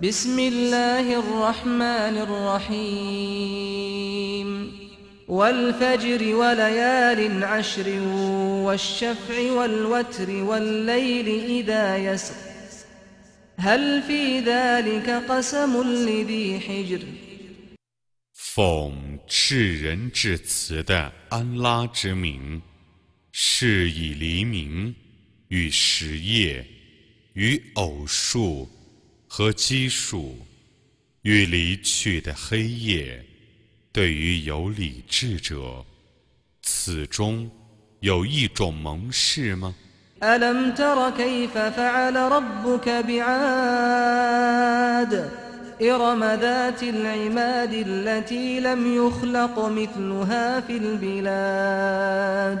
بسم الله الرحمن الرحيم والفجر وليال عشر والشفع والوتر والليل إذا يسر هل في ذلك قسم لذي حجر 奉至仁至慈的安拉之名，是以黎明与实夜与偶数 和奇数与离去的黑夜，对于有理智者，此中有一种蒙氏吗？إرم ذات العماد التي لم يخلق مثلها في البلاد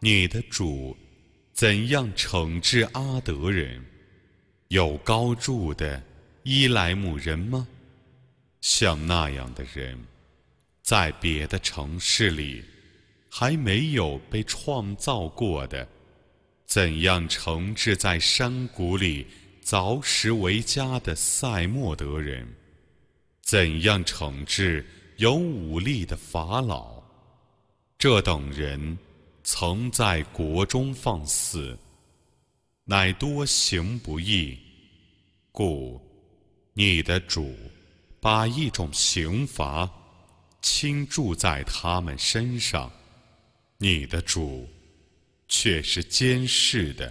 你的主怎样惩治阿德人？有高筑的伊莱姆人吗？像那样的人，在别的城市里还没有被创造过的。怎样惩治在山谷里？凿石为家的塞莫德人，怎样惩治有武力的法老？这等人曾在国中放肆，乃多行不义，故你的主把一种刑罚倾注在他们身上，你的主却是监视的。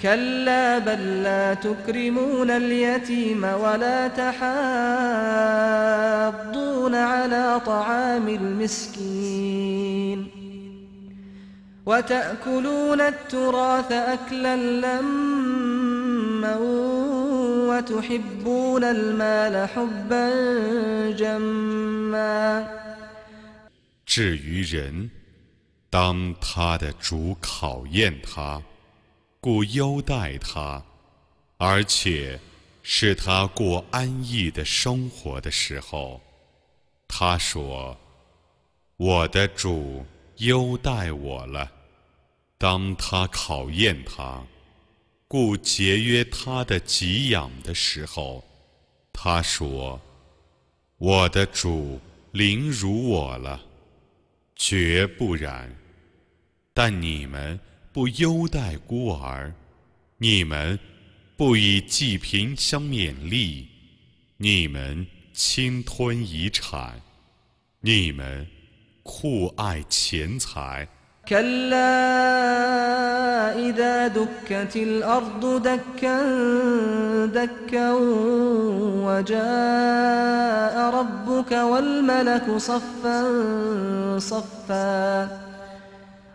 كلا بل لا تكرمون اليتيم ولا تحاضون على طعام المسكين وتأكلون التراث أكلا لما وتحبون المال حبا جما 至于人，当他的主考验他。 故优待他，而且是他过安逸的生活的时候，他说：“我的主优待我了。”当他考验他，故节约他的给养的时候，他说：“我的主凌辱我了。”绝不然。但你们。不优待孤儿，你们不以济贫相勉励，你们侵吞遗产，你们酷爱钱财。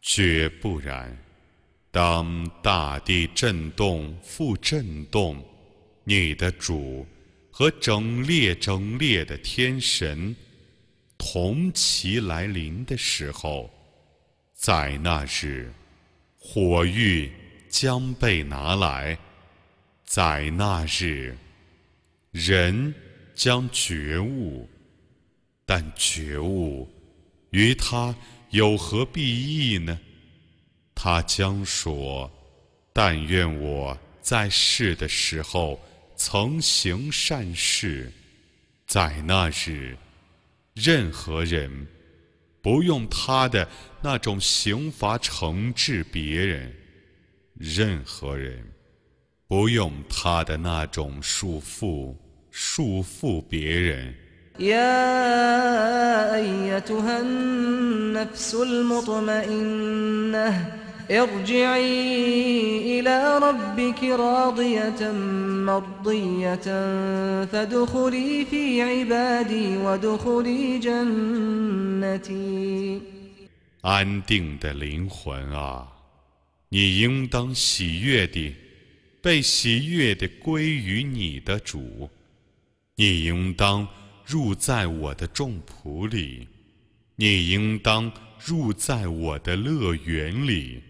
绝不然！当大地震动复震动，你的主和整列整列的天神同齐来临的时候，在那日，火狱将被拿来；在那日，人将觉悟。但觉悟与他有何裨益呢？他将说：“但愿我在世的时候曾行善事，在那日，任何人不用他的那种刑罚惩治别人，任何人不用他的那种束缚束缚别人。” يا أيتها النفس المطمئنة ارجعي إلى ربك راضية مرضية فادخلي في عبادي وادخلي جنتي 安定的灵魂啊，你应当喜悦地、被喜悦地归于你的主，你应当。 入在我的众仆里，你应当入在我的乐园里。